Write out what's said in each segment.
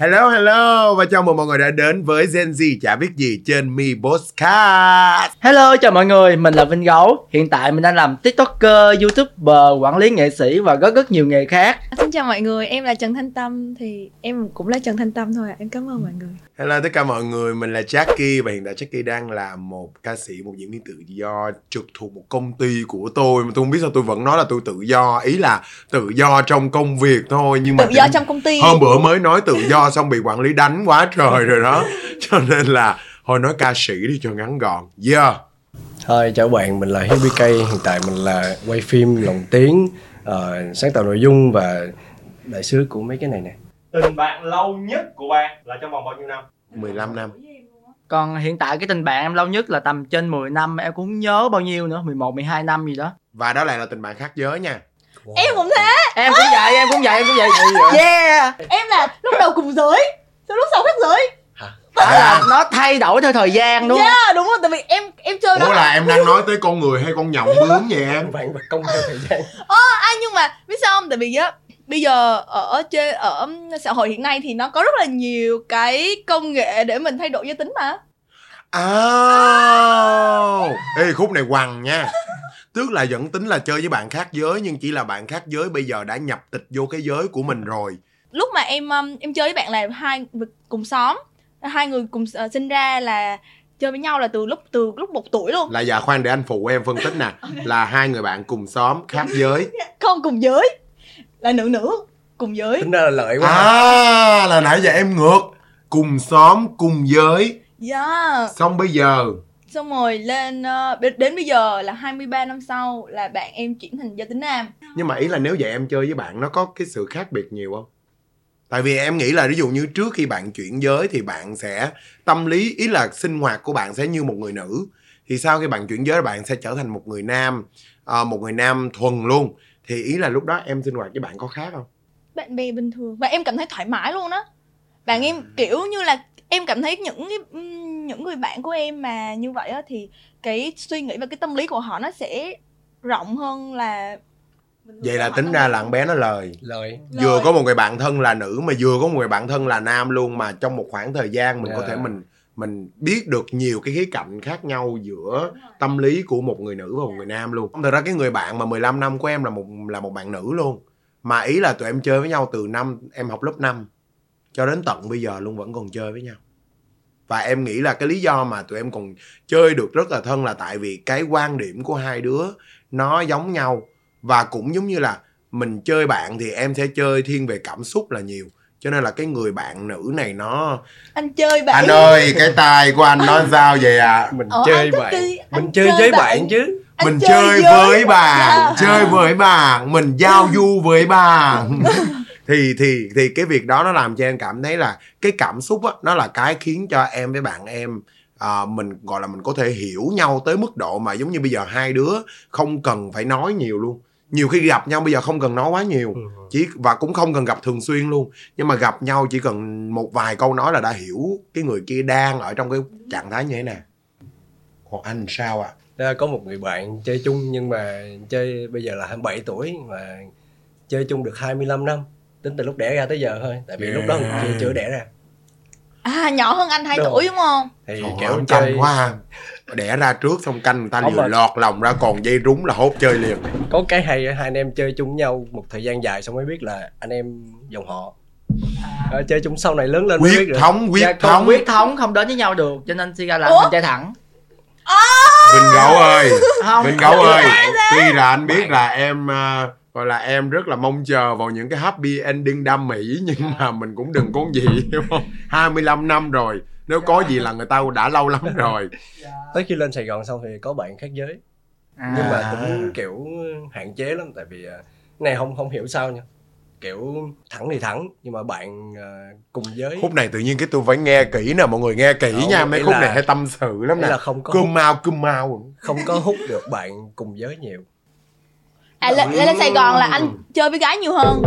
Hello hello. Và chào mừng mọi người đã đến với Gen Z chả biết gì trên Mi Podcast. Hello chào mọi người, mình là Vinh Gấu. Hiện tại mình đang làm tiktoker, youtuber, quản lý nghệ sĩ và rất rất nhiều nghề khác. Xin chào mọi người, em là Trần Thanh Tâm thì em cũng là Trần Thanh Tâm thôi ạ. Em cảm ơn mọi người. Hello tất cả mọi người, mình là Jackie và hiện tại Jackie đang là một ca sĩ, một diễn viên tự do trực thuộc một công ty của tôi. Mà tôi không biết sao tôi vẫn nói là tôi tự do, ý là tự do trong công việc thôi nhưng mà Tự do trong công ty. hôm bữa mới nói tự do xong bị quản lý đánh quá trời rồi đó. Cho nên là thôi nói ca sĩ đi cho ngắn gọn. Yeah. Thôi chào bạn, mình là Hiếu BK, hiện tại mình là quay phim lồng tiếng, ờ, sáng tạo nội dung và đại sứ của mấy cái này nè. tình bạn lâu nhất của bạn là trong vòng bao nhiêu năm? 15 năm. Còn hiện tại cái tình bạn em lâu nhất là tầm trên 10 năm Em cũng nhớ bao nhiêu nữa, 11, 12 năm gì đó. Và đó lại là tình bạn khác giới nha. Em cũng thế. Em cũng vậy, em cũng vậy, em cũng vậy. Yeah. Em là lúc đầu cùng giới, sau lúc sau khác giới. Phải là nó thay đổi theo thời gian đúng không? Yeah, đúng rồi, tại vì em em chơi đó. ủa là em đang nói tới con người hay con nhộng bướm vậy em Bạn vật công theo thời gian. À nhưng mà biết sao không? Tại vì á bây giờ ở trên ở xã hội hiện nay thì nó có rất là nhiều cái công nghệ để mình thay đổi giới tính mà. À, ê khúc này quằn nha tức là vẫn tính là chơi với bạn khác giới nhưng chỉ là bạn khác giới bây giờ đã nhập tịch vô cái giới của mình rồi Lúc mà em em chơi với bạn là hai cùng xóm, hai người cùng uh, sinh ra là chơi với nhau là từ lúc từ lúc một tuổi luôn. là dạ khoan để anh phụ em phân tích nè là hai người bạn cùng xóm khác giới Không cùng giới. Là nữ nữ cùng giới. Tính ra là lợi quá. à là nãy giờ em ngược cùng xóm cùng giới Yeah. xong bây giờ xong rồi lên ờ, đến, đến bây giờ là 23 năm sau là bạn em chuyển thành giới tính nam nhưng mà ý là nếu vậy em chơi với bạn nó có cái sự khác biệt nhiều không tại vì em nghĩ là ví dụ như trước khi bạn chuyển giới thì bạn sẽ tâm lý ý là sinh hoạt của bạn sẽ như một người nữ. Thì sau khi bạn chuyển giới bạn sẽ trở thành một người nam à, một người nam thuần luôn. Thì ý là lúc đó em sinh hoạt với bạn có khác không? Bạn bè bình thường. Và em cảm thấy thoải mái luôn đó bạn em kiểu như là em cảm thấy những cái những người bạn của em mà như vậy á thì cái suy nghĩ và cái tâm lý của họ nó sẽ rộng hơn là vậy là tính ra là bé nó lời Lợi. vừa Lời. có một người bạn thân là nữ mà vừa có một người bạn thân là nam luôn mà trong một khoảng thời gian mình có Dạ. thể mình mình biết được nhiều cái khía cạnh khác nhau giữa tâm lý của một người nữ và một người nam luôn. Thật ra cái người bạn mà 15 năm của em là một là một bạn nữ luôn. Mà ý là tụi em chơi với nhau từ năm em học lớp 5 cho đến tận bây giờ luôn vẫn còn chơi với nhau. Và em nghĩ là cái lý do mà tụi em còn chơi được rất là thân là tại vì cái quan điểm của hai đứa nó giống nhau và cũng giống như là mình chơi bạn thì em sẽ chơi thiên về cảm xúc là nhiều cho nên là cái người bạn nữ này nó anh chơi bạn anh ơi cái tài của anh nó sao vậy à Mình Ờ, chơi bạn. đi, Mình chơi chơi với bạn. bạn chứ. Anh mình chơi với bạn Dạ. chơi với bạn mình giao du với bạn thì thì thì cái việc đó nó làm cho em cảm thấy là cái cảm xúc á nó là cái khiến cho em với bạn em à, mình gọi là mình có thể hiểu nhau tới mức độ mà giống như bây giờ hai đứa không cần phải nói nhiều luôn nhiều khi gặp nhau bây giờ không cần nói quá nhiều Ừ. chỉ và cũng không cần gặp thường xuyên luôn nhưng mà gặp nhau chỉ cần một vài câu nói là đã hiểu cái người kia đang ở trong cái trạng thái như thế nào còn anh sao ạ Ra có một người bạn chơi chung nhưng mà chơi bây giờ là 27 tuổi mà chơi chung được 25 năm. Tính từ lúc đẻ ra tới giờ thôi. Tại vì lúc đó Yeah. chưa, chưa đẻ ra. à nhỏ hơn anh 2 Đúng. tuổi đúng không Thì Trời kiểu ơi, chơi quá ha. Đẻ ra trước xong canh người ta Không vừa mà- lọt lòng ra còn dây rúng là hốt chơi liền. Có cái hay hai anh em chơi chung với nhau một thời gian dài xong mới biết là anh em dòng họ. Ờ, chơi chung sau này lớn lên mới biết quyết thống quyết Dạ, thống quyết thống không đến với nhau được Cho nên suy ra là Ủa? mình chơi thẳng. Vinh Gấu ơi Không. Vinh Gấu ơi tuy là anh biết là em à, gọi là em rất là mong chờ vào những cái happy ending đam mỹ nhưng mà mình cũng đừng có gì hiểu không? 25 năm rồi nếu có gì là người ta đã lâu lắm rồi. Tới khi lên sài gòn xong thì có bạn khác giới. À. nhưng mà cũng kiểu hạn chế lắm tại vì ờ, này không không hiểu sao nha. Kiểu thẳng thì thẳng nhưng mà bạn ờ, cùng giới. Khúc này tự nhiên cái tôi phải nghe kỹ nè mọi người nghe kỹ Không, nha mấy khúc là- này hay tâm sự lắm nè. là không có cơm mau cơm mau. Không có hút được bạn cùng giới nhiều. À lên, lên Sài Gòn là anh chơi với gái nhiều hơn.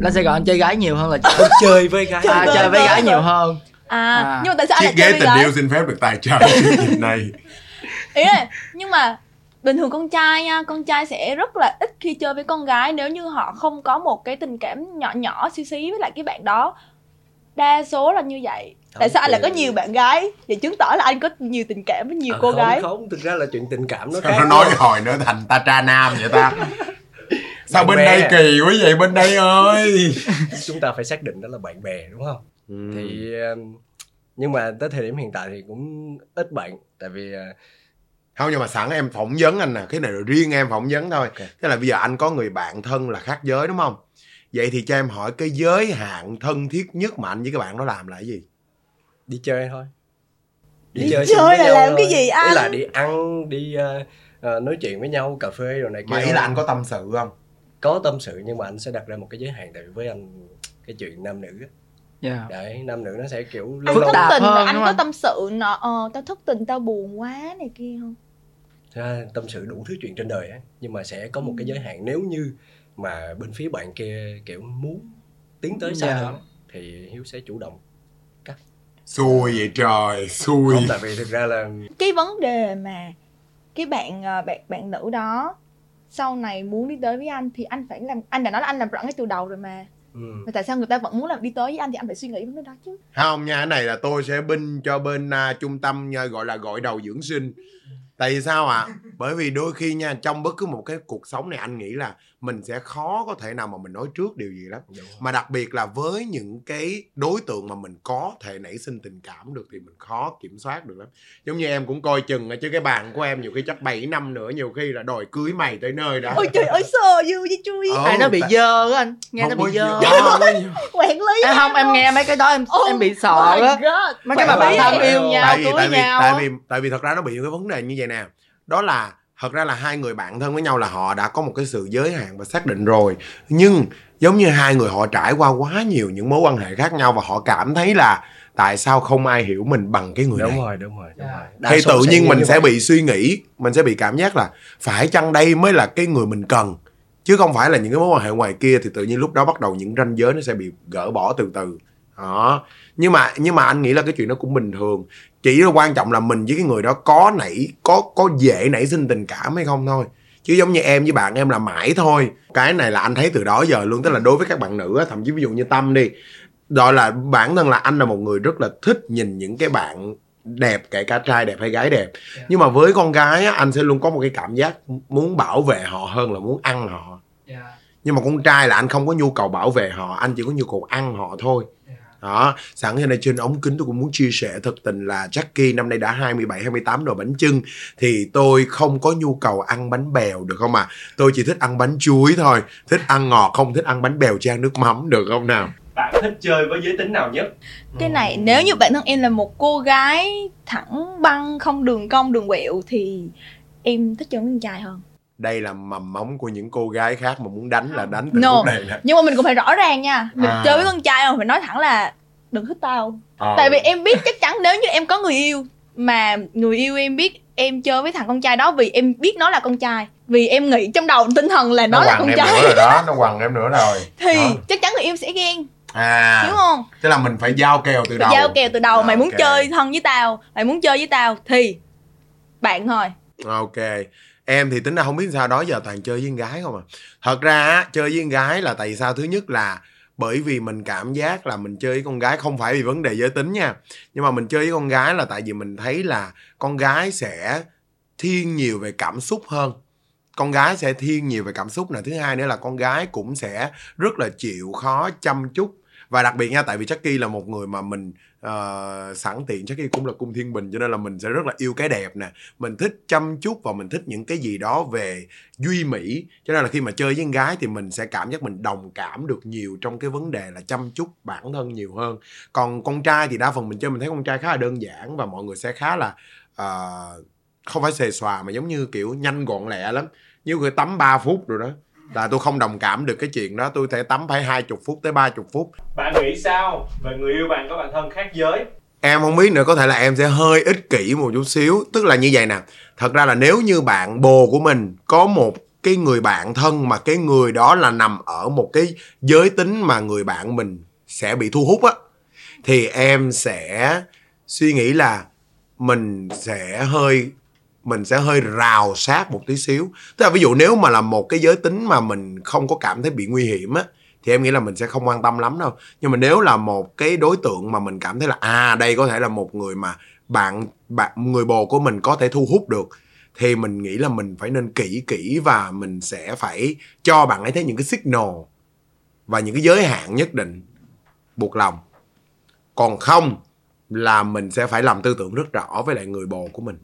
Lên Sài Gòn chơi gái nhiều hơn là chơi với gái. À, chơi với gái nhiều hơn à, À. nhưng mà tại sao anh chiếc lại ghế tình gái yêu xin phép được tài trợ chương trình này. Ý là nhưng mà bình thường con trai nha con trai sẽ rất là ít khi chơi với con gái nếu như họ không có một cái tình cảm nhỏ nhỏ xí xí với lại cái bạn đó. Đa số là như vậy. Tại sao anh lại có nhiều bạn gái? Vậy chứng tỏ là anh có nhiều tình cảm với nhiều Ờ, cô không, gái. không thực ra là chuyện tình cảm nó Sao khác nó nói hồi nữa thành ta tra nam vậy ta? Sao Bạn bên bè. đây kỳ quá vậy bên đây ơi? Chúng ta phải xác định đó là bạn bè đúng không Ừ. thì nhưng mà tới thời điểm hiện tại thì cũng ít bạn tại vì uh, không nhưng mà sẵn em phỏng vấn anh nè cái này là riêng em phỏng vấn thôi Ok. tức là bây giờ anh có người bạn thân là khác giới đúng không vậy thì cho em hỏi cái giới hạn thân thiết nhất mà anh với các bạn đó làm là cái gì đi chơi thôi Đi chung chơi với là làm thôi. cái gì Ý anh? là đi ăn đi uh, uh, nói chuyện với nhau cà phê rồi này kia mà ý là anh có tâm sự không có tâm sự nhưng mà anh sẽ đặt ra một cái giới hạn tại vì với anh cái chuyện nam nữ á, Dạ. đấy nam nữ nó sẽ kiểu anh Phức có tạp tình hơn, anh có tâm sự nó ờ tao thất tình tao buồn quá này kia không? Ra tâm sự đủ thứ chuyện trên đời á nhưng mà sẽ có một cái giới hạn. Nếu như mà bên phía bạn kia kiểu muốn tiến tới xa Dạ. hơn thì hiếu sẽ chủ động xui vậy trời xui. Không tại vì thực ra là cái vấn đề mà cái bạn ờ, bạn bạn nữ đó sau này muốn đi tới với anh thì anh phải làm anh đã nói là anh làm rõ ngay từ đầu rồi mà ừ, mà tại sao người ta vẫn muốn làm đi tới với anh thì anh phải suy nghĩ vấn đề đó chứ? Không nha cái này là tôi sẽ binh cho bên à, trung tâm nha, gọi là gọi đầu dưỡng sinh tại vì sao ạ? Bởi vì đôi khi nha trong bất cứ một cái cuộc sống này anh nghĩ là mình sẽ khó có thể nào mà mình nói trước điều gì lắm. Mà đặc biệt là với những cái đối tượng mà mình có thể nảy sinh tình cảm được thì mình khó kiểm soát được lắm. Giống như em cũng coi chừng ở chứ cái bạn của em nhiều khi chắc 7 năm nữa nhiều khi là đòi cưới mày tới nơi đó. Ôi trời ơi sờ dư với chui Ờ, Ai nó bị tại- dơ á anh? Nghe nó Không bị có dơ. quản lý em không em nghe mấy cái đó em Oh em bị sợ á. Mấy cái mà bạn thân yêu nhau tại vì tại vì nhau tại vì tại vì thật ra nó bị những cái vấn đề như vậy nè. Đó là thật ra là hai người bạn thân với nhau là họ đã có một cái sự giới hạn và xác định rồi. Nhưng giống như hai người họ trải qua quá nhiều những mối quan hệ khác nhau và họ cảm thấy là tại sao không ai hiểu mình bằng cái người đúng này. rồi đúng rồi đúng Dạ. rồi. Đa thì tự nhiên mình sẽ vậy. bị suy nghĩ mình sẽ bị cảm giác là phải chăng đây mới là cái người mình cần? Chứ không phải là những cái mối quan hệ ngoài kia thì tự nhiên lúc đó bắt đầu những ranh giới nó sẽ bị gỡ bỏ từ từ. Đó. Nhưng mà nhưng mà anh nghĩ là cái chuyện đó cũng bình thường chỉ là quan trọng là mình với cái người đó có nảy có có dễ nảy sinh tình cảm hay không thôi. Chứ giống như em với bạn em là mãi thôi. Cái này là anh thấy từ đó giờ luôn. Tức là đối với các bạn nữ á, thậm chí ví dụ như tâm đi gọi là bản thân là anh là một người rất là thích nhìn những cái bạn đẹp kể cả trai đẹp hay gái đẹp. Nhưng mà với con gái á, anh sẽ luôn có một cái cảm giác muốn bảo vệ họ hơn là muốn ăn họ. Dạ. nhưng mà con trai là anh không có nhu cầu bảo vệ họ anh chỉ có nhu cầu ăn họ thôi đó sẵn thế này trên ống kính tôi cũng muốn chia sẻ thật tình là Jackie năm nay đã 27 28 đồ bánh chưng. Thì tôi không có nhu cầu ăn bánh bèo được không ạ? Tôi chỉ thích ăn bánh chuối thôi. Thích ăn ngọt không? Thích ăn bánh bèo chan nước mắm được không nào? Bạn thích chơi với giới tính nào nhất? Cái này nếu như bản thân em là một cô gái thẳng băng không đường cong đường quẹo thì em thích chơi với con trai hơn đây là mầm móng của những cô gái khác mà muốn đánh là đánh từ No. lúc này nhưng mà mình cũng phải rõ ràng nha. Mình À. chơi với con trai mà phải nói thẳng là đừng thích tao. Ờ. tại vì em biết chắc chắn nếu như em có người yêu mà người yêu em biết em chơi với thằng con trai đó vì em biết nó là con trai vì em nghĩ trong đầu tinh thần là nó, là quằn con em trai. nữa rồi đó nó quằn em nữa rồi. Thì Đó. chắc chắn người yêu sẽ ghen. À. Đúng không? Tức là mình phải giao kèo từ Phải đầu. Giao kèo từ đầu À, mày muốn ok. chơi thân với tao mày muốn chơi với tao thì bạn thôi. Ok em thì tính ra không biết sao đó giờ toàn chơi với con gái không à. Thật ra á, chơi với con gái là tại sao thứ nhất là bởi vì mình cảm giác là mình chơi với con gái không phải vì vấn đề giới tính nha. Nhưng mà mình chơi với con gái là tại vì mình thấy là con gái sẽ thiên nhiều về cảm xúc hơn. Con gái sẽ thiên nhiều về cảm xúc. Nè thứ hai nữa là con gái cũng sẽ rất là chịu khó chăm chút và đặc biệt nha tại vì Jackie là một người mà mình uh, sẵn tiện Jackie cũng là cung thiên bình cho nên là mình sẽ rất là yêu cái đẹp nè. Mình thích chăm chút và mình thích những cái gì đó về duy mỹ. Cho nên là khi mà chơi với con gái thì mình sẽ cảm giác mình đồng cảm được nhiều trong cái vấn đề là chăm chút bản thân nhiều hơn. Còn con trai thì đa phần mình chơi mình thấy con trai khá là đơn giản và mọi người sẽ khá là uh, không phải xề xòa mà giống như kiểu nhanh gọn lẹ lắm. Như người tắm 3 phút rồi đó là tôi không đồng cảm được cái chuyện đó. Tôi thể tắm phải hai chục phút tới ba chục phút. Bạn nghĩ sao về người yêu bạn có bạn thân khác giới? Em không biết nữa. Có thể là em sẽ hơi ích kỷ một chút xíu. Tức là như vậy nè. Thật ra là nếu như bạn bồ của mình có một cái người bạn thân mà cái người đó là nằm ở một cái giới tính mà người bạn mình sẽ bị thu hút á thì em sẽ suy nghĩ là mình sẽ hơi mình sẽ hơi rào sát một tí xíu. Tức là ví dụ nếu mà là một cái giới tính mà mình không có cảm thấy bị nguy hiểm á, thì em nghĩ là mình sẽ không quan tâm lắm đâu. Nhưng mà nếu là một cái đối tượng mà mình cảm thấy là à đây có thể là một người mà bạn bạn, người bồ của mình có thể thu hút được, thì mình nghĩ là mình phải nên kỹ kỹ và mình sẽ phải cho bạn ấy thấy những cái signal và những cái giới hạn nhất định. Buộc lòng. Còn không là mình sẽ phải làm tư tưởng rất rõ với lại người bồ của mình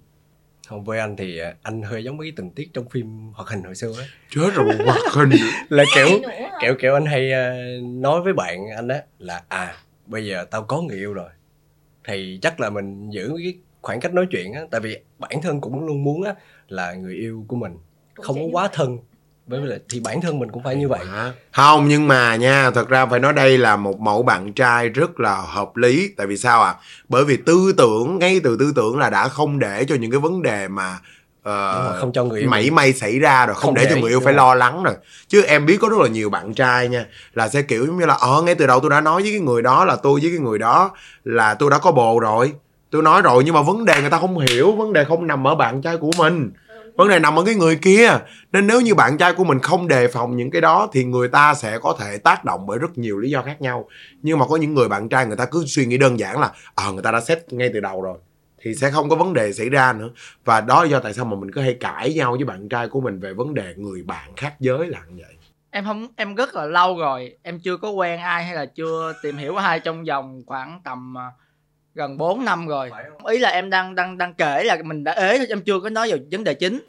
không với anh thì à, anh hơi giống mấy cái tình tiết trong phim hoạt hình hồi xưa ấy chết rồi hoạt hình là kiểu hả? kiểu kiểu anh hay à, nói với bạn anh á là à bây giờ tao có người yêu rồi thì chắc là mình giữ cái khoảng cách nói chuyện á tại vì bản thân cũng luôn muốn á là người yêu của mình không có quá vậy. Với lại thì bản thân mình cũng phải như vậy. Không nhưng mà nha thật ra phải nói đây là một mẫu bạn trai rất là hợp lý. Tại vì sao ạ? Bởi vì tư tưởng ngay từ tư tưởng là đã không để cho những cái vấn đề mà uh, rồi, không cho người yêu mảy may xảy ra rồi không, Không để cho để, người yêu phải rồi. lo lắng rồi. Chứ em biết có rất là nhiều bạn trai nha là sẽ kiểu giống như là ờ ngay từ đầu tôi đã nói với cái người đó là tôi với cái người đó là tôi đã có bồ rồi. Tôi nói rồi nhưng mà vấn đề người ta không hiểu vấn đề không nằm ở bạn trai của mình vấn đề nằm ở cái người kia. Nên nếu như bạn trai của mình không đề phòng những cái đó thì người ta sẽ có thể tác động bởi rất nhiều lý do khác nhau. Nhưng mà có những người bạn trai người ta cứ suy nghĩ đơn giản là ờ người ta đã xét ngay từ đầu rồi, thì sẽ không có vấn đề xảy ra nữa. Và đó là do tại sao mà mình cứ hay cãi nhau với bạn trai của mình về vấn đề người bạn khác giới là như vậy. Em không, em rất là lâu rồi, em chưa có quen ai hay là chưa tìm hiểu ai trong vòng khoảng tầm à, gần 4 năm rồi. Ý là em đang đang đang kể là mình đã ế thôi em chưa có nói vào vấn đề chính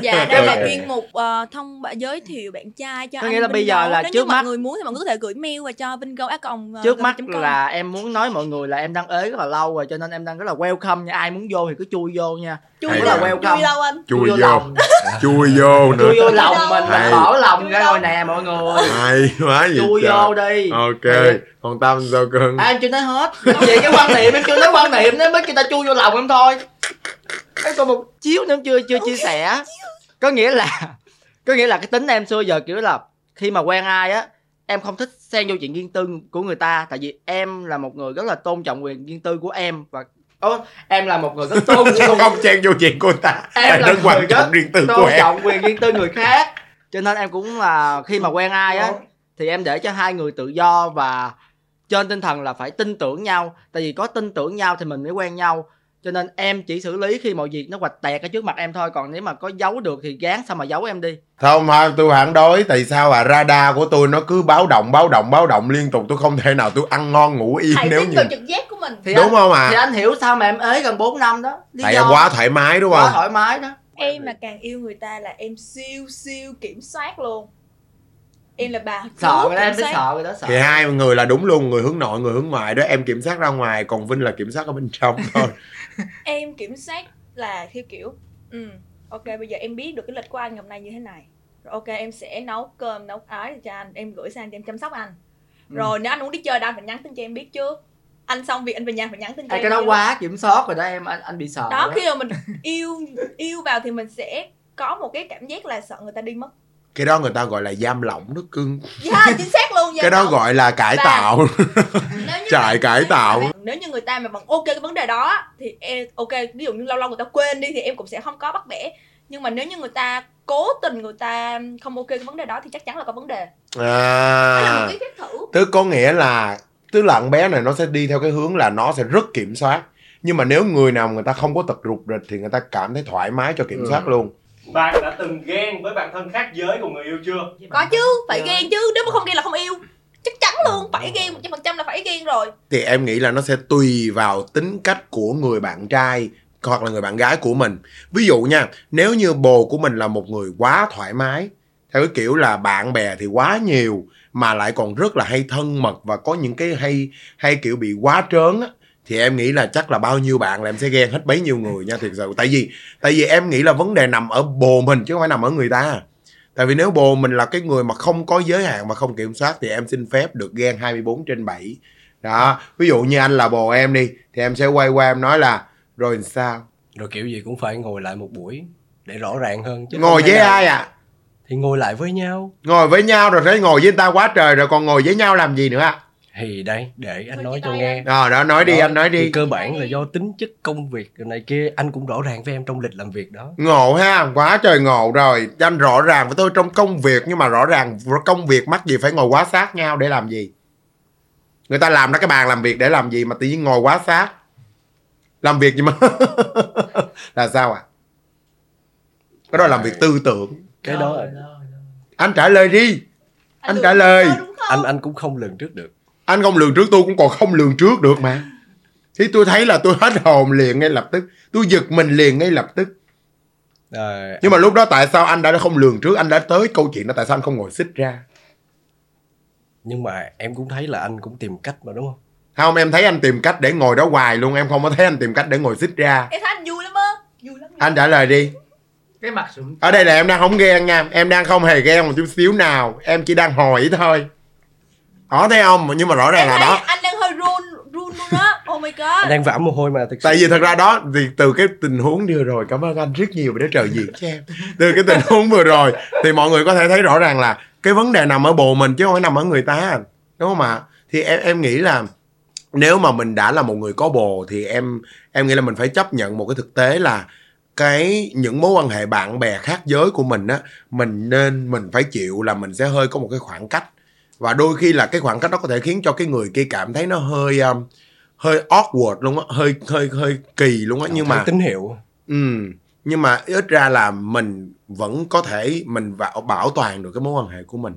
dạ đây là chuyên mục ờ, thông giới thiệu bạn trai cho Có anh nghĩa là bây giờ là nếu trước như mọi mắt- người muốn thì mọi người có thể gửi mail và cho vinh gấu a còng ờ, trước mắt là em muốn nói mọi người là em đang ế rất là lâu rồi cho nên em đang rất là welcome nha. Ai muốn vô thì cứ chui vô nha. Chui Hay là welcome. chui đâu anh. Chui vô lòng. Chui vô nữa. chui vô lòng mình mình mở lòng ra rồi nè mọi người. Hay quá vậy chui trời. vô đi. Ok còn tâm sao cưng? À, em chưa nói hết. Vậy cái quan niệm em chưa nói quan niệm nên mới người ta chui vô lòng em thôi cái còn một chiếu nữa em chưa chưa chia sẻ. có nghĩa là có nghĩa là cái tính em xưa giờ kiểu là khi mà quen ai á em không thích xen vô chuyện riêng tư của người ta tại vì em là một người rất là tôn trọng quyền riêng tư của em và Ồ, em là một người rất tôn không không chen vô chuyện của người ta. Em Em là rất người quan rất trọng riêng tư của tôn em. trọng quyền riêng tư người khác. Cho nên em cũng là khi mà quen ai á thì em để cho hai người tự do và trên tinh thần là phải tin tưởng nhau. Tại vì có tin tưởng nhau thì mình mới quen nhau cho nên em chỉ xử lý khi mọi việc nó hoạch tẹt ở trước mặt em thôi còn nếu mà có giấu được thì gán sao mà giấu em đi. Không thôi tôi phản đối. Tại sao à? Radar của tôi nó cứ báo động báo động báo động liên tục. Tôi không thể nào tôi ăn ngon ngủ yên hãy nếu như trực giác của mình. Thì đúng anh, không à? thì anh hiểu sao mà em ế gần 4 năm đó. Lý tại do em quá thoải mái đúng quá không thoải mái đó. Em mà càng yêu người ta là em siêu siêu kiểm soát luôn em là bà sợ rồi đó em soát. sợ rồi đó sợ. Thì hai người là đúng luôn người hướng nội người hướng ngoại đó. Em kiểm soát ra ngoài còn vinh là kiểm soát ở bên trong thôi. Em kiểm soát là theo kiểu ừ ok bây giờ em biết được cái lịch của anh ngày hôm nay như thế này. Rồi ok em sẽ nấu cơm nấu ái cho anh em gửi sang cho em chăm sóc anh. Ừ. rồi nếu anh muốn đi chơi đâu anh phải nhắn tin cho em biết trước. Anh xong việc anh về nhà phải nhắn tin cho Ê, em cái đó quá kiểm soát rồi đó em anh anh bị sợ đó khi mà mình yêu yêu vào thì mình sẽ có một cái cảm giác là sợ người ta đi mất cái đó người ta gọi là giam lỏng đó cưng dạ chính xác luôn cái đó gọi là cải Và- tạo. nếu như trại cải tạo. mà- nếu như người ta mà vẫn ok cái vấn đề đó thì em ok ví dụ như lâu lâu người ta quên đi thì em cũng sẽ không có bắt bẻ. Nhưng mà nếu như người ta cố tình người ta không ok cái vấn đề đó thì chắc chắn là có vấn đề. Đó là một à cái phép thử. Tức có nghĩa là tức là con bé này nó sẽ đi theo cái hướng là nó sẽ rất kiểm soát. Nhưng mà nếu người nào người ta không có tật rụt rịch thì người ta cảm thấy thoải mái cho kiểm Ừ. soát luôn Bạn đã từng ghen với bạn thân khác giới của người yêu chưa? có chứ phải Dạ. ghen chứ nếu mà không ghen là không yêu chắc chắn luôn phải ghen một trăm phần trăm là phải ghen rồi thì em nghĩ là nó sẽ tùy vào tính cách của người bạn trai hoặc là người bạn gái của mình ví dụ nha nếu như bồ của mình là một người quá thoải mái theo cái kiểu là bạn bè thì quá nhiều mà lại còn rất là hay thân mật và có những cái hay hay kiểu bị quá trớn á thì em nghĩ là chắc là bao nhiêu bạn là em sẽ ghen hết bấy nhiêu người nha thiệt sự. Tại vì tại vì em nghĩ là vấn đề nằm ở bồ mình chứ không phải nằm ở người ta. Tại vì nếu bồ mình là cái người mà không có giới hạn mà không kiểm soát thì em xin phép được ghen 24 trên 7 đó ví dụ như anh là bồ em đi thì em sẽ quay qua em nói là rồi làm sao? Rồi kiểu gì cũng phải ngồi lại một buổi để rõ ràng hơn chứ ngồi với ai à? Thì ngồi lại với nhau. Ngồi với nhau rồi thấy ngồi với người ta quá trời rồi còn ngồi với nhau làm gì nữa? à thì đây để anh Thôi nói cho nghe anh. Rồi đó nói đi Đó, anh nói đi. cơ bản là do tính chất công việc này kia anh cũng rõ ràng với em trong lịch làm việc đó Ngộ ha, quá trời ngộ rồi. Anh rõ ràng với tôi trong công việc nhưng mà rõ ràng công việc mắc gì phải ngồi quá sát nhau để làm gì? Người ta làm ra cái bàn làm việc để làm gì mà tự nhiên ngồi quá sát? Làm việc gì mà là sao ạ? Cái đó là làm việc tư tưởng. cái đó Anh trả lời đi. Anh được trả lời. anh anh cũng không lường trước được Anh không lường trước tôi cũng còn không lường trước được mà. Thì tôi thấy là tôi hết hồn liền ngay lập tức. Tôi giật mình liền ngay lập tức. Ờ, Nhưng mà lúc đó tại sao anh đã không lường trước? Anh đã tới câu chuyện đó Tại sao anh không ngồi xích ra? Nhưng mà em cũng thấy là anh cũng tìm cách mà đúng không? Không em thấy anh tìm cách để ngồi đó hoài luôn. Em không có thấy anh tìm cách để ngồi xích ra. Em thấy anh vui lắm á. Vui lắm. Anh trả lời đi. Cái mặt sụn. Ở đây là em đang không ghen nha. Em đang không hề ghen một chút xíu nào. Em chỉ đang hỏi thôi Đó thấy không? Nhưng mà rõ ràng là đó. anh đang hơi run run luôn á. Oh my god. Anh đang vã mồ hôi mà thực sự. Tại vì thật ra đó thì từ cái tình huống vừa rồi Cảm ơn anh rất nhiều vì đã trợ diện cho em. Từ cái tình huống vừa rồi Thì mọi người có thể thấy rõ ràng là Cái vấn đề nằm ở bộ mình chứ không phải nằm ở người ta. Đúng không ạ? Thì em em nghĩ là Nếu mà mình đã là một người có bồ Thì em em nghĩ là mình phải chấp nhận một cái thực tế là cái những mối quan hệ bạn bè khác giới của mình á mình nên mình phải chịu là mình sẽ hơi có một cái khoảng cách và đôi khi là cái khoảng cách đó có thể khiến cho cái người kia cảm thấy nó hơi um, hơi awkward luôn á hơi hơi hơi kỳ luôn á. Nhưng mà tín hiệu. Ừ, nhưng mà ít ra là mình vẫn có thể mình bảo, toàn được cái mối quan hệ của mình.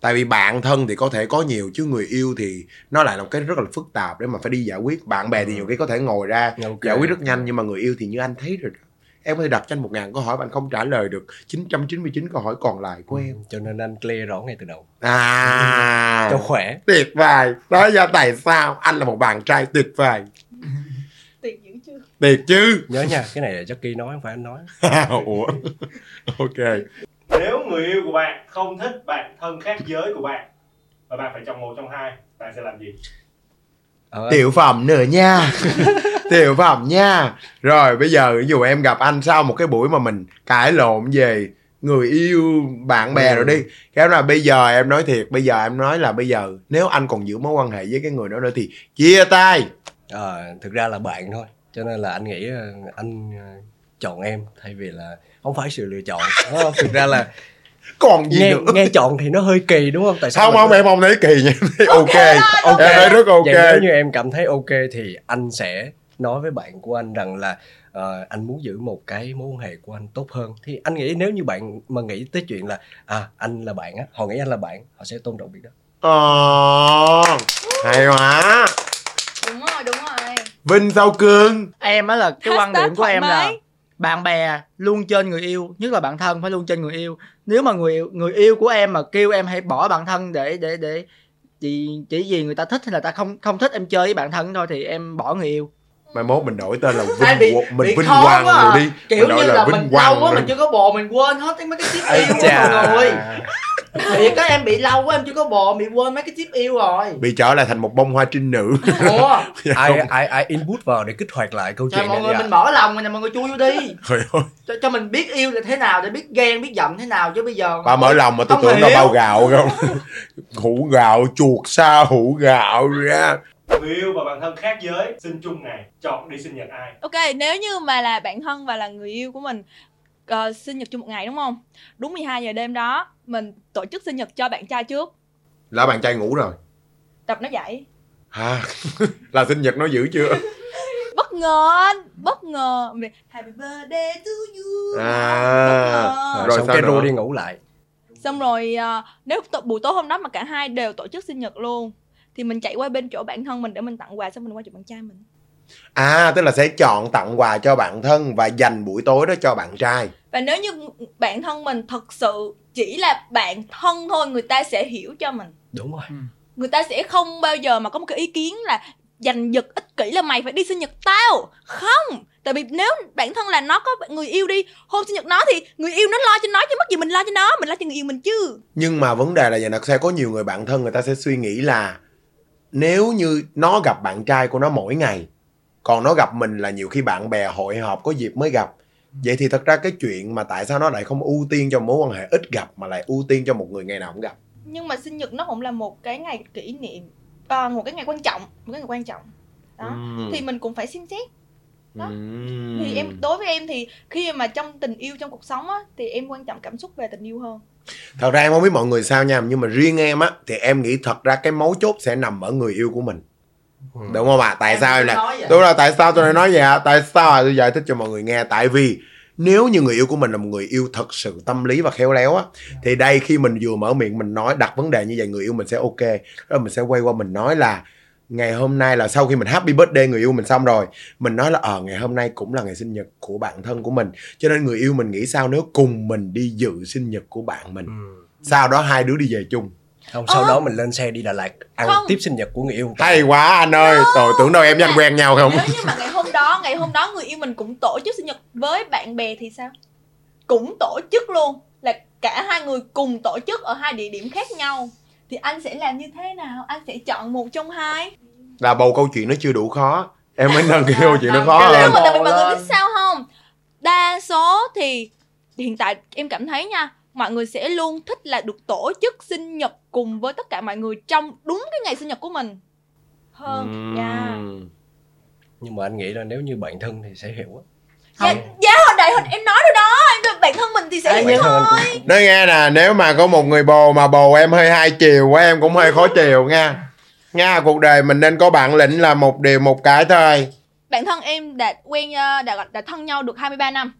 Tại vì bạn thân thì có thể có nhiều chứ người yêu thì nó lại là một cái rất là phức tạp để mà phải đi giải quyết. Bạn bè thì nhiều khi có thể ngồi ra Ok. giải quyết rất nhanh nhưng mà người yêu thì như anh thấy rồi đó. Em có thể đặt cho anh một ngàn câu hỏi và anh không trả lời được 999 câu hỏi còn lại của em. cho nên anh clear rõ ngay từ đầu. À. Cho khỏe. Tuyệt vời. Đó là tại sao anh là một bạn trai tuyệt vời? Tiền dữ chưa? Tuyệt chứ. Nhớ nha cái này là Jackie nói không phải anh nói. Ủa? Ok. Nếu người yêu của bạn không thích bạn thân khác giới của bạn và bạn phải chọn một trong hai, bạn sẽ làm gì? Ờ, tiểu phẩm nữa nha tiểu phẩm nha. Rồi bây giờ dụ em gặp anh sau một cái buổi mà mình cãi lộn về người yêu bạn bè Ừ. rồi đi. Cái là bây giờ em nói thiệt bây giờ em nói là bây giờ nếu anh còn giữ mối quan hệ với cái người đó nữa thì chia tay. Ờ, thực ra là bạn thôi cho nên là anh nghĩ ờ, anh ờ, chọn em thay vì là không phải sự lựa chọn không? thực ra là còn gì nghe nữa? nghe chọn thì nó hơi kỳ đúng không? Tại sao không không em không thấy kỳ nha. Ok ok. em thấy rất ok. Vậy nếu như em cảm thấy ok thì anh sẽ nói với bạn của anh rằng là ờ, anh muốn giữ một cái mối quan hệ của anh tốt hơn. Thì anh nghĩ nếu như bạn mà nghĩ tới chuyện là à anh là bạn á họ nghĩ anh là bạn họ sẽ tôn trọng việc đó. Ồ, hay quá. Đúng rồi đúng rồi. Vinh sau cương? Em á là cái quan điểm của em là bạn bè luôn trên người yêu nhất là bạn thân phải luôn trên người yêu. Nếu mà người yêu người yêu của em mà kêu em hãy bỏ bạn thân để để để chỉ chỉ vì người ta thích hay là ta không không thích em chơi với bạn thân thôi thì em bỏ người yêu mai mốt mình đổi tên là Vinh bị- mình bị Vinh Quang à. rồi đi kiểu đổi như là là Vinh mình Quang lâu quá rồi. mình chưa có bồ mình quên hết mấy cái Ây yêu của chà. mọi người thì các em bị lâu quá em chưa có bồ bị quên mấy cái tip yêu rồi bị trở lại thành một bông hoa trinh nữ ủa ai ai ai input vào để kích hoạt lại câu trời chuyện mọi này người dạ. mình mở lòng rồi nè mọi người chui vô đi Trời ơi, cho, cho mình biết yêu là thế nào để biết ghen biết giận thế nào chứ bây giờ bà mở lòng mà tôi Không tưởng hiểu. bao gạo không hũ gạo chuột sa hũ gạo ra Người yêu và bạn thân khác giới sinh chung ngày, chọn đi sinh nhật ai? ok nếu như mà là bạn thân và là người yêu của mình ờ, sinh nhật chung một ngày đúng không? Đúng 12 giờ đêm đó mình tổ chức sinh nhật cho bạn trai trước. Là bạn trai ngủ rồi. Đập nó dậy. Ha là sinh nhật nó giữ chưa? Bất ngờ anh bất ngờ. Happy birthday to you. À, bất ngờ. rồi, Rồi xong cái ru đi ngủ lại. Xong rồi ờ, nếu t- buổi tối hôm đó mà cả hai đều tổ chức sinh nhật luôn thì mình chạy qua bên chỗ bạn thân mình để mình tặng quà xong mình qua chỗ bạn trai mình. À tức là sẽ chọn tặng quà cho bạn thân và dành buổi tối đó cho bạn trai. Và nếu như bạn thân mình thật sự chỉ là bạn thân thôi người ta sẽ hiểu cho mình. Đúng rồi. Người ta sẽ không bao giờ mà có một cái ý kiến là giành giật ích kỷ là mày phải đi sinh nhật tao. Không! Tại vì nếu bản thân là nó có người yêu đi hôm sinh nhật nó thì người yêu nó lo cho nó chứ mất gì mình lo cho nó mình lo cho người yêu mình chứ. Nhưng mà vấn đề là vậy là sẽ có nhiều người bạn thân người ta sẽ suy nghĩ là nếu như nó gặp bạn trai của nó mỗi ngày còn nó gặp mình là nhiều khi bạn bè hội họp có dịp mới gặp vậy thì thật ra cái chuyện mà tại sao nó lại không ưu tiên cho mối quan hệ ít gặp mà lại ưu tiên cho một người ngày nào cũng gặp nhưng mà sinh nhật nó cũng là một cái ngày kỷ niệm ờ, một cái ngày quan trọng một cái ngày quan trọng đó Ừm. thì mình cũng phải xem xét đó. Ừm. thì em đối với em thì khi mà trong tình yêu trong cuộc sống á thì em quan trọng cảm xúc về tình yêu hơn thật ra em không biết mọi người sao nha nhưng mà riêng em á thì em nghĩ thật ra cái mấu chốt sẽ nằm ở người yêu của mình. Ừ. đúng không ạ? Tại Em sao cũng là đúng là tại sao tôi lại nói vậy ạ tại sao tôi giải thích cho mọi người nghe. Tại vì nếu như người yêu của mình là một người yêu thật sự tâm lý và khéo léo á thì đây khi mình vừa mở miệng mình nói đặt vấn đề như vậy người yêu mình sẽ ok. Rồi mình sẽ quay qua mình nói là ngày hôm nay là sau khi mình happy birthday người yêu mình xong rồi mình nói là ờ ngày hôm nay cũng là ngày sinh nhật của bạn thân của mình. Cho nên người yêu mình nghĩ sao nếu cùng mình đi dự sinh nhật của bạn mình? Ừ. sau đó hai đứa đi về chung. Không sau Ờ. đó mình lên xe đi Đà Lạt ăn Không. tiếp sinh nhật của người yêu hay quá anh ơi tôi tưởng đâu em với anh quen nhau không? nếu như mà ngày hôm đó ngày hôm đó người yêu mình cũng tổ chức sinh nhật với bạn bè thì sao? Cũng tổ chức luôn là cả hai người cùng tổ chức ở hai địa điểm khác nhau thì anh sẽ làm như thế nào? Anh sẽ chọn một trong hai. Là bầu câu chuyện nó chưa đủ khó. Em mới nâng cái câu chuyện nó khó hơn nhưng mà tại vì mọi người biết sao không? Đa số thì hiện tại em cảm thấy nha mọi người sẽ luôn thích là được tổ chức sinh nhật cùng với tất cả mọi người trong đúng cái ngày sinh nhật của mình. Hơn nha Ừm. nhưng mà anh nghĩ là nếu như bạn thân thì sẽ hiểu á. Dạ, dạ đại hồi em nói rồi đó em bản thân mình thì sẽ hiểu cũng nói nghe nè nếu mà có một người bồ mà bồ em hơi hai chiều quá em cũng hơi khó chiều nha. Nha cuộc đời mình nên có bản lĩnh là một điều một cái thôi. Bản thân em đã quen ờ, đã đã thân nhau được 23 năm.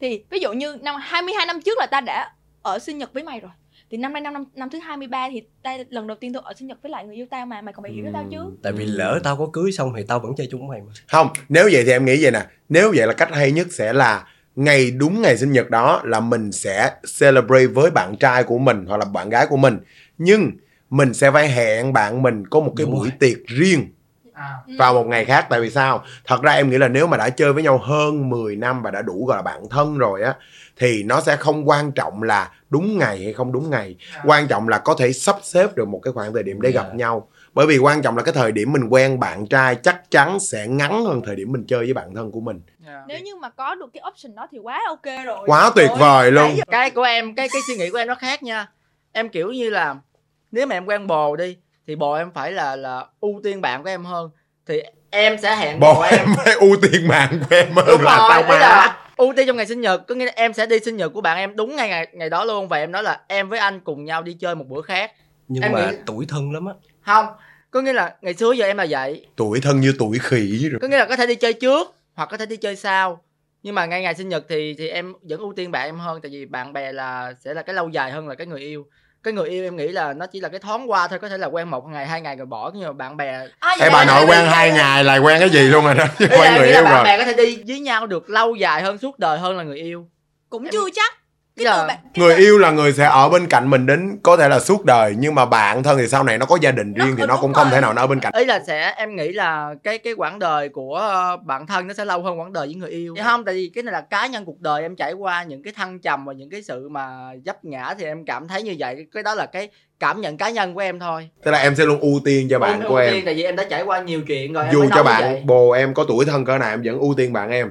Thì ví dụ như năm 22 năm trước là ta đã ở sinh nhật với mày rồi. Thì năm nay năm năm, năm thứ 23 thì ta lần đầu tiên tôi ở sinh nhật với lại người yêu tao mà mày còn phải hiểu cho tao chứ. Tại vì lỡ tao có cưới xong thì tao vẫn chơi chung với mày mà. Không nếu vậy thì em nghĩ vậy nè. Nếu vậy là cách hay nhất sẽ là ngày đúng ngày sinh nhật đó là mình sẽ celebrate với bạn trai của mình hoặc là bạn gái của mình nhưng mình sẽ phải hẹn bạn mình có một cái Đúng buổi rồi. tiệc riêng À. Vào một ngày khác tại vì sao thật ra em nghĩ là nếu mà đã chơi với nhau hơn 10 năm và đã đủ gọi là bạn thân rồi á thì nó sẽ không quan trọng là đúng ngày hay không đúng ngày quan trọng là có thể sắp xếp được một cái khoảng thời điểm để gặp Dạ. nhau bởi vì quan trọng là cái thời điểm mình quen bạn trai chắc chắn sẽ ngắn hơn thời điểm mình chơi với bạn thân của mình. Nếu như mà có được cái option đó thì quá ok rồi. Quá tuyệt Ôi, vời luôn. Cái của em cái cái suy nghĩ của em nó khác nha. Em kiểu như là nếu mà em quen bồ đi thì bồ em phải là là ưu tiên bạn của em hơn. Thì em sẽ hẹn bồ, bồ em. phải ưu tiên bạn của em hơn đúng là rồi sao ý mà là ưu tiên trong ngày sinh nhật có nghĩa là em sẽ đi sinh nhật của bạn em đúng ngày ngày, ngày đó luôn và em nói là em với anh cùng nhau đi chơi một bữa khác. Nhưng Em mà nghĩ- tuổi thân lắm á không có nghĩa là ngày xưa giờ em là vậy. Tuổi thân như tuổi khỉ rồi. Có nghĩa là có thể đi chơi trước hoặc có thể đi chơi sau. Nhưng mà ngay ngày sinh nhật thì thì em vẫn ưu tiên bạn em hơn tại vì bạn bè là sẽ là cái lâu dài hơn là cái người yêu. Cái người yêu em nghĩ là nó chỉ là cái thoáng qua thôi có thể là quen một ngày hai ngày rồi bỏ nhưng mà bạn bè À, Ê bà nội quen hai ngày là quen cái gì luôn rồi đó chứ quen người yêu bạn rồi. bè có thể đi với nhau được lâu dài hơn suốt đời hơn là người yêu. Cũng Em- chưa chắc cái Dạ. từ bạn người yêu là người sẽ ở bên cạnh mình đến có thể là suốt đời nhưng mà bạn thân thì sau này nó có gia đình Nó- riêng thì ừ, nó cũng không rồi. thể nào nó ở bên cạnh ý là sẽ em nghĩ là cái cái quãng đời của ờ, bạn thân nó sẽ lâu hơn quãng đời với người yêu không tại vì cái này là cá nhân cuộc đời em trải qua những cái thăng trầm và những cái sự mà dấp ngã thì em cảm thấy như vậy cái đó là cái cảm nhận cá nhân của em thôi tức là em sẽ luôn ưu tiên cho bạn Ưu- của ưu em tiên tại vì em đã trải qua nhiều chuyện rồi em dù cho vậy. bạn bồ em có tuổi thân cỡ nào em vẫn ưu tiên bạn em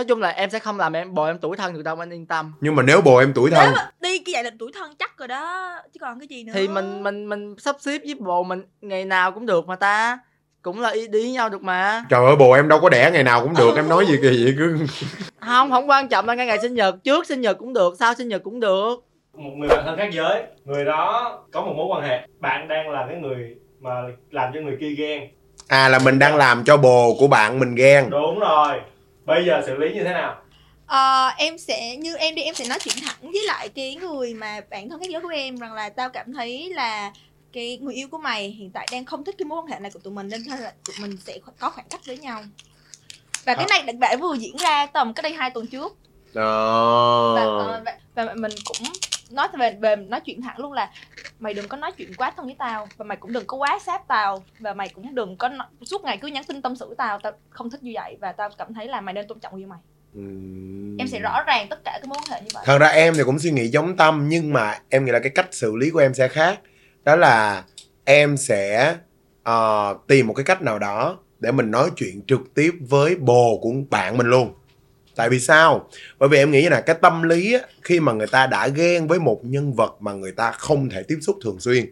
nói chung là em sẽ không làm em bồ em tuổi thân được đâu anh yên tâm. Nhưng mà nếu bồ em tuổi thân đi cái vậy là tuổi thân chắc rồi đó chứ còn cái gì nữa. Thì mình mình mình sắp xếp với bồ mình ngày nào cũng được mà ta. Cũng là đi, đi với nhau được mà. Trời ơi bồ em đâu có đẻ ngày nào cũng được em nói gì kỳ vậy cứ không không quan trọng là ngay ngày sinh nhật trước sinh nhật cũng được sau sinh nhật cũng được. Một người bạn thân khác giới người đó có một mối quan hệ. Bạn đang là cái người mà làm cho người kia ghen. À là mình đang làm cho bồ của bạn mình ghen. Đúng rồi bây giờ xử lý như thế nào? Ờ, em sẽ như em đi em sẽ nói chuyện thẳng với lại cái người mà bạn thân khác giới của em rằng là tao cảm thấy là cái người yêu của mày hiện tại đang không thích cái mối quan hệ này của tụi mình nên thôi là tụi mình sẽ có khoảng cách với nhau. Và cái này đã vừa diễn ra tầm cách đây hai tuần trước. Và, Ờ. ờ, và, và mình cũng nói về về nói chuyện thẳng luôn là mày đừng có nói chuyện quá thân với tao và mày cũng đừng có quá sát tao và mày cũng đừng có nói, suốt ngày cứ nhắn tin tâm sự tao tao không thích như vậy và tao cảm thấy là mày nên tôn trọng yêu mày. Ừm. em sẽ rõ ràng tất cả các mối quan hệ như vậy. Thật ra em thì cũng suy nghĩ giống tâm nhưng mà em nghĩ là cái cách xử lý của em sẽ khác. Đó là em sẽ ờ, tìm một cái cách nào đó để mình nói chuyện trực tiếp với bồ của bạn mình luôn tại vì sao? Bởi vì em nghĩ là cái tâm lý á, khi mà người ta đã ghen với một nhân vật mà người ta không thể tiếp xúc thường xuyên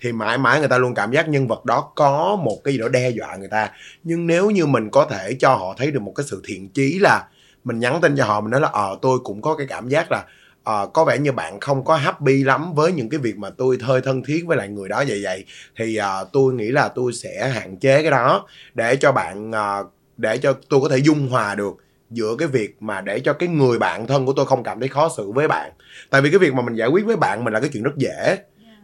thì mãi mãi người ta luôn cảm giác nhân vật đó có một cái gì đó đe dọa người ta. Nhưng nếu như mình có thể cho họ thấy được một cái sự thiện chí là mình nhắn tin cho họ mình nói là ờ tôi cũng có cái cảm giác là ờ, có vẻ như bạn không có happy lắm với những cái việc mà tôi hơi thân thiết với lại người đó vậy vậy thì ờ, tôi nghĩ là tôi sẽ hạn chế cái đó để cho bạn ờ, để cho tôi có thể dung hòa được giữa cái việc mà để cho cái người bạn thân của tôi không cảm thấy khó xử với bạn. Tại vì cái việc mà mình giải quyết với bạn mình là cái chuyện rất dễ.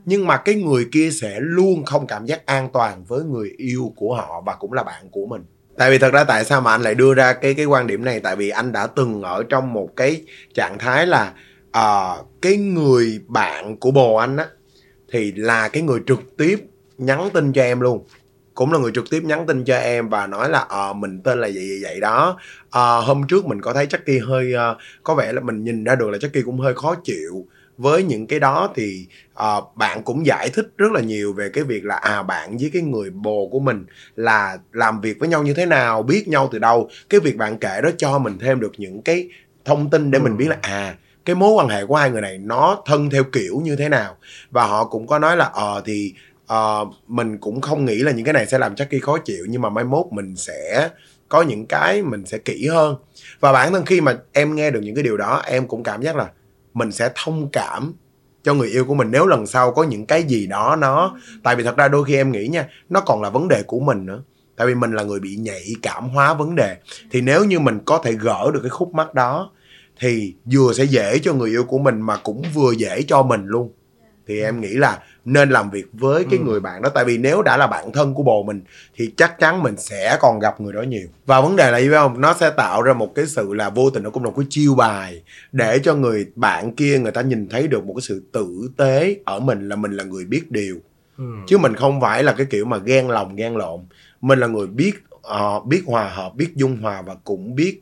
Nhưng mà cái người kia sẽ luôn không cảm giác an toàn với người yêu của họ và cũng là bạn của mình. Tại vì thật ra tại sao mà anh lại đưa ra cái cái quan điểm này? Tại vì anh đã từng ở trong một cái trạng thái là ờ, cái người bạn của bồ anh á thì là cái người trực tiếp nhắn tin cho em luôn cũng là người trực tiếp nhắn tin cho em và nói là ờ mình tên là vậy vậy vậy đó. Ờ, hôm trước mình có thấy Chucky hơi ờ, có vẻ là mình nhìn ra được là Chucky cũng hơi khó chịu. Với những cái đó thì ờ, bạn cũng giải thích rất là nhiều về cái việc là à bạn với cái người bồ của mình là làm việc với nhau như thế nào biết nhau từ đâu. Cái việc bạn kể đó cho mình thêm được những cái thông tin để mình biết là à cái mối quan hệ của hai người này nó thân theo kiểu như thế nào. Và họ cũng có nói là ờ thì uh, mình cũng không nghĩ là những cái này sẽ làm Chucky khó chịu nhưng mà mai mốt mình sẽ có những cái mình sẽ kỹ hơn. Và bản thân khi mà em nghe được những cái điều đó em cũng cảm giác là mình sẽ thông cảm cho người yêu của mình nếu lần sau có những cái gì đó nó tại vì thật ra đôi khi em nghĩ nha nó còn là vấn đề của mình nữa. Tại vì mình là người bị nhạy cảm hóa vấn đề. Thì nếu như mình có thể gỡ được cái khúc mắc đó thì vừa sẽ dễ cho người yêu của mình mà cũng vừa dễ cho mình luôn. Thì em nghĩ là nên làm việc với cái Ừ. người bạn đó. Tại vì nếu đã là bạn thân của bồ mình thì chắc chắn mình sẽ còn gặp người đó nhiều. Và vấn đề là gì không? Nó sẽ tạo ra một cái sự là vô tình nó cũng là một cái chiêu bài để cho người bạn kia người ta nhìn thấy được một cái sự tử tế ở mình là mình là người biết điều. Ừ. chứ mình không phải là cái kiểu mà ghen lòng ghen lộn. Mình là người biết ờ, biết hòa hợp biết dung hòa và cũng biết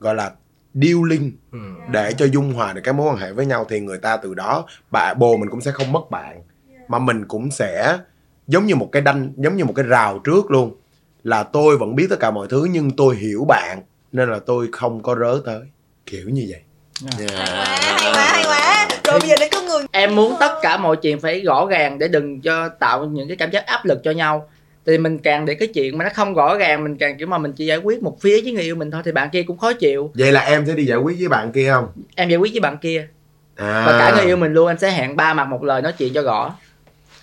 gọi là điêu linh Ừ. để cho dung hòa được cái mối quan hệ với nhau. Thì người ta từ đó bạn bồ mình cũng sẽ không mất bạn mà mình cũng sẽ giống như một cái đanh giống như một cái rào trước luôn. Là tôi vẫn biết tất cả mọi thứ nhưng tôi hiểu bạn nên là tôi không có rớ tới. Kiểu như vậy. Hay quá hay quá rồi bây giờ đến có người. Em muốn tất cả mọi chuyện phải rõ ràng để đừng cho tạo những cái cảm giác áp lực cho nhau. Thì mình càng để cái chuyện mà nó không rõ ràng mình càng kiểu mà mình chỉ giải quyết một phía với người yêu mình thôi thì bạn kia cũng khó chịu. Vậy là em sẽ đi giải quyết với bạn kia không? Em giải quyết với bạn kia. À. Và cả người yêu mình luôn anh sẽ hẹn ba mặt một lời nói chuyện cho rõ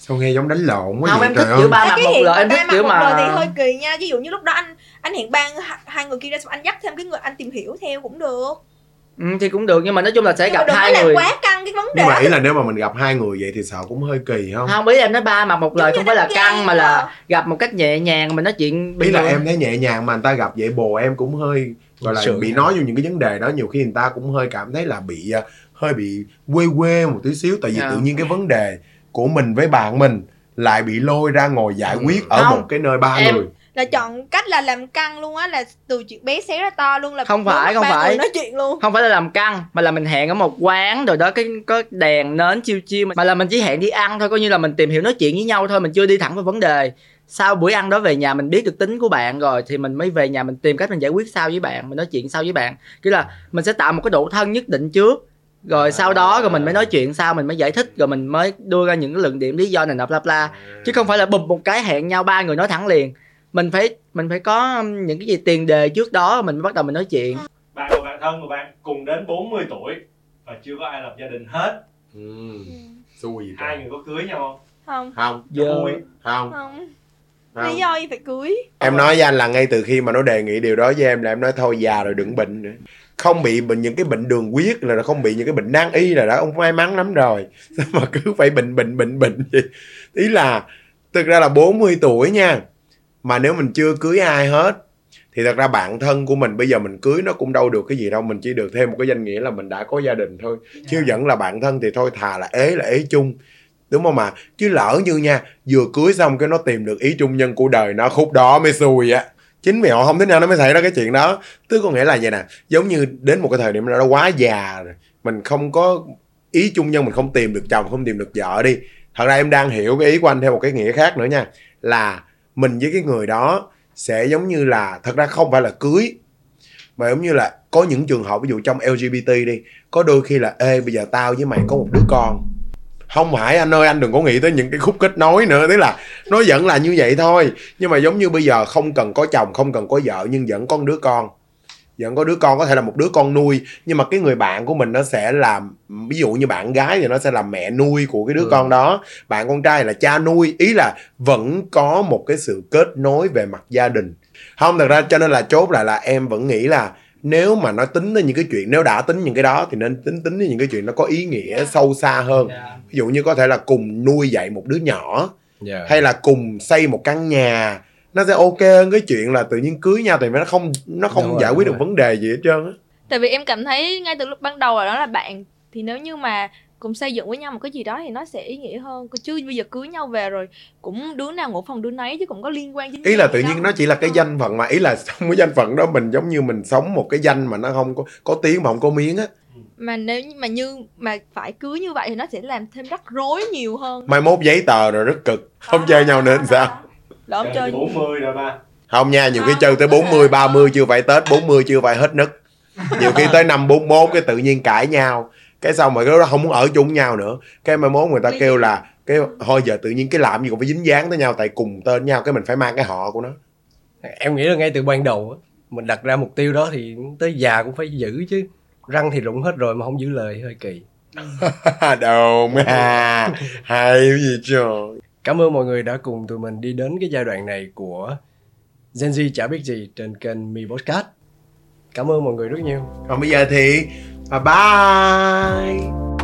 sao nghe giống đánh lộn quá không vậy? em trời thích ơi. kiểu ba mặt cái một lời em thích kiểu một mà lời thì hơi kỳ nha. Ví dụ như lúc đó anh anh hiện ban hai, người kia ra xong anh dắt thêm cái người anh tìm hiểu theo cũng được. Ừ, thì cũng được nhưng mà nói chung là sẽ nhưng mà gặp hai người. quá căng cái vấn đề nhưng mà ý là nếu mà mình gặp hai người vậy thì sợ cũng hơi kỳ không? Không ý em nói ba mặt một lời Giống không phải là căng mà là mà. gặp một cách nhẹ nhàng mình nói chuyện ý là em thấy nhẹ nhàng mà người ta gặp vậy bồ em cũng hơi gọi là bị nói vô những cái vấn đề đó nhiều khi người ta cũng hơi cảm thấy là bị ờ, hơi bị quê quê một tí xíu. Tại vì Dạ. tự nhiên cái vấn đề của mình với bạn mình lại bị lôi ra ngồi giải quyết ở Không. một cái nơi ba Em- người là chọn cách là làm căng luôn á là từ chuyện bé xé ra to luôn là Không phải, không phải. nói chuyện luôn không phải là làm căng mà là mình hẹn ở một quán rồi đó cái có đèn nến chiêu chiêu mà là mình chỉ hẹn đi ăn thôi coi như là mình tìm hiểu nói chuyện với nhau thôi mình chưa đi thẳng vào vấn đề sau buổi ăn đó về nhà mình biết được tính của bạn rồi thì mình mới về nhà mình tìm cách mình giải quyết sau với bạn mình nói chuyện sau với bạn kiểu là mình sẽ tạo một cái độ thân nhất định trước rồi sau đó rồi mình mới nói chuyện sau mình mới giải thích rồi mình mới đưa ra những cái luận điểm lý do này nọ bla bla. Chứ không phải là bụp một cái hẹn nhau ba người nói thẳng liền. Mình phải mình phải có những cái gì tiền đề trước đó mình mới bắt đầu mình nói chuyện. Bạn và bạn thân của bạn cùng đến 40 tuổi và chưa có ai lập gia đình hết. Ừ. xui gì hai người có cưới nhau không? Không. Giờ vui. Không. Không. Lý không do gì phải cưới? Em nói với anh là ngay từ khi mà nó đề nghị điều đó với em là em nói thôi già rồi đừng bệnh nữa không bị bệnh những cái bệnh đường huyết là không bị những cái bệnh nan y là đã ông may mắn lắm rồi. Sao mà cứ phải bệnh bệnh bệnh bệnh vậy. Ý là thực ra là 40 tuổi nha mà nếu mình chưa cưới ai hết thì thật ra bạn thân của mình bây giờ mình cưới nó cũng đâu được cái gì đâu mình chỉ được thêm một cái danh nghĩa là mình đã có gia đình thôi. Chứ vẫn là bạn thân thì thôi thà là ế là ế chung. Đúng không mà chứ lỡ như nha vừa cưới xong cái nó tìm được ý chung nhân của đời nó khúc đó mới xui á chính vì họ không thích nhau nó mới xảy ra cái chuyện đó. Tức có nghĩa là vậy nè, giống như đến một cái thời điểm nó đó quá già rồi, mình không có ý chung nhân, mình không tìm được chồng, không tìm được vợ đi. Thật ra em đang hiểu cái ý của anh theo một cái nghĩa khác nữa nha, là mình với cái người đó sẽ giống như là, thật ra không phải là cưới, mà giống như là có những trường hợp, ví dụ trong LGBT đi, có đôi khi là, ê, bây giờ tao với mày có một đứa con không phải anh ơi anh đừng có nghĩ tới những cái khúc kết nối nữa. Tức là nó vẫn là như vậy thôi. Nhưng mà giống như bây giờ không cần có chồng không cần có vợ nhưng vẫn có đứa con. Vẫn có đứa con có thể là một đứa con nuôi. Nhưng mà cái người bạn của mình nó sẽ làm ví dụ như bạn gái thì nó sẽ là mẹ nuôi của cái đứa Ừ. con đó. Bạn con trai là cha nuôi. Ý là vẫn có một cái sự kết nối về mặt gia đình. Không thật ra cho nên là chốt lại là em vẫn nghĩ là nếu mà nói tính đến những cái chuyện nếu đã tính những cái đó thì nên tính tính đến những cái chuyện nó có ý nghĩa sâu xa hơn ví dụ như có thể là cùng nuôi dạy một đứa nhỏ Dạ. hay là cùng xây một căn nhà nó sẽ ok hơn cái chuyện là tự nhiên cưới nhau thì nó không nó không Đúng rồi, giải quyết đúng được rồi. vấn đề gì hết trơn á tại vì em cảm thấy ngay từ lúc ban đầu là đó là bạn thì nếu như mà cùng xây dựng với nhau một cái gì đó thì nó sẽ ý nghĩa hơn. Chứ bây giờ cưới nhau về rồi cũng đứa nào ngủ phòng đứa nấy chứ cũng có liên quan chính ý là tự nhiên đâu. nó chỉ là cái Ừ. danh phận mà ý là trong cái danh phận đó mình giống như mình sống một cái danh mà nó không có có tiếng mà không có miếng á. Mà nếu như mà như mà phải cưới như vậy thì nó sẽ làm thêm rắc rối nhiều hơn. Mai mốt giấy tờ rồi rất cực. Không chơi nhau nữa thì sao? Lỡ ông chơi 40 rồi ba không nha nhiều khi chơi tới không có 40 thể. 30 chưa phải Tết 40 chưa phải hết nấc nhiều khi tới năm 41 cái tự nhiên cãi nhau cái xong rồi cái đó không muốn ở chung nhau nữa. Cái mai mốt người ta kêu là cái thôi giờ tự nhiên cái làm gì cũng phải dính dáng tới nhau tại cùng tên nhau cái mình phải mang cái họ của nó. Em nghĩ là ngay từ ban đầu á mình đặt ra mục tiêu đó thì tới già cũng phải giữ chứ. Răng thì rụng hết rồi mà không giữ lời hơi kỳ. Đâu mà hay gì trời. Cảm ơn mọi người đã cùng tụi mình đi đến cái giai đoạn này của Gen Z chả biết gì trên kênh Mi Podcast. Cảm ơn mọi người rất nhiều. Còn bây giờ thì 拜拜。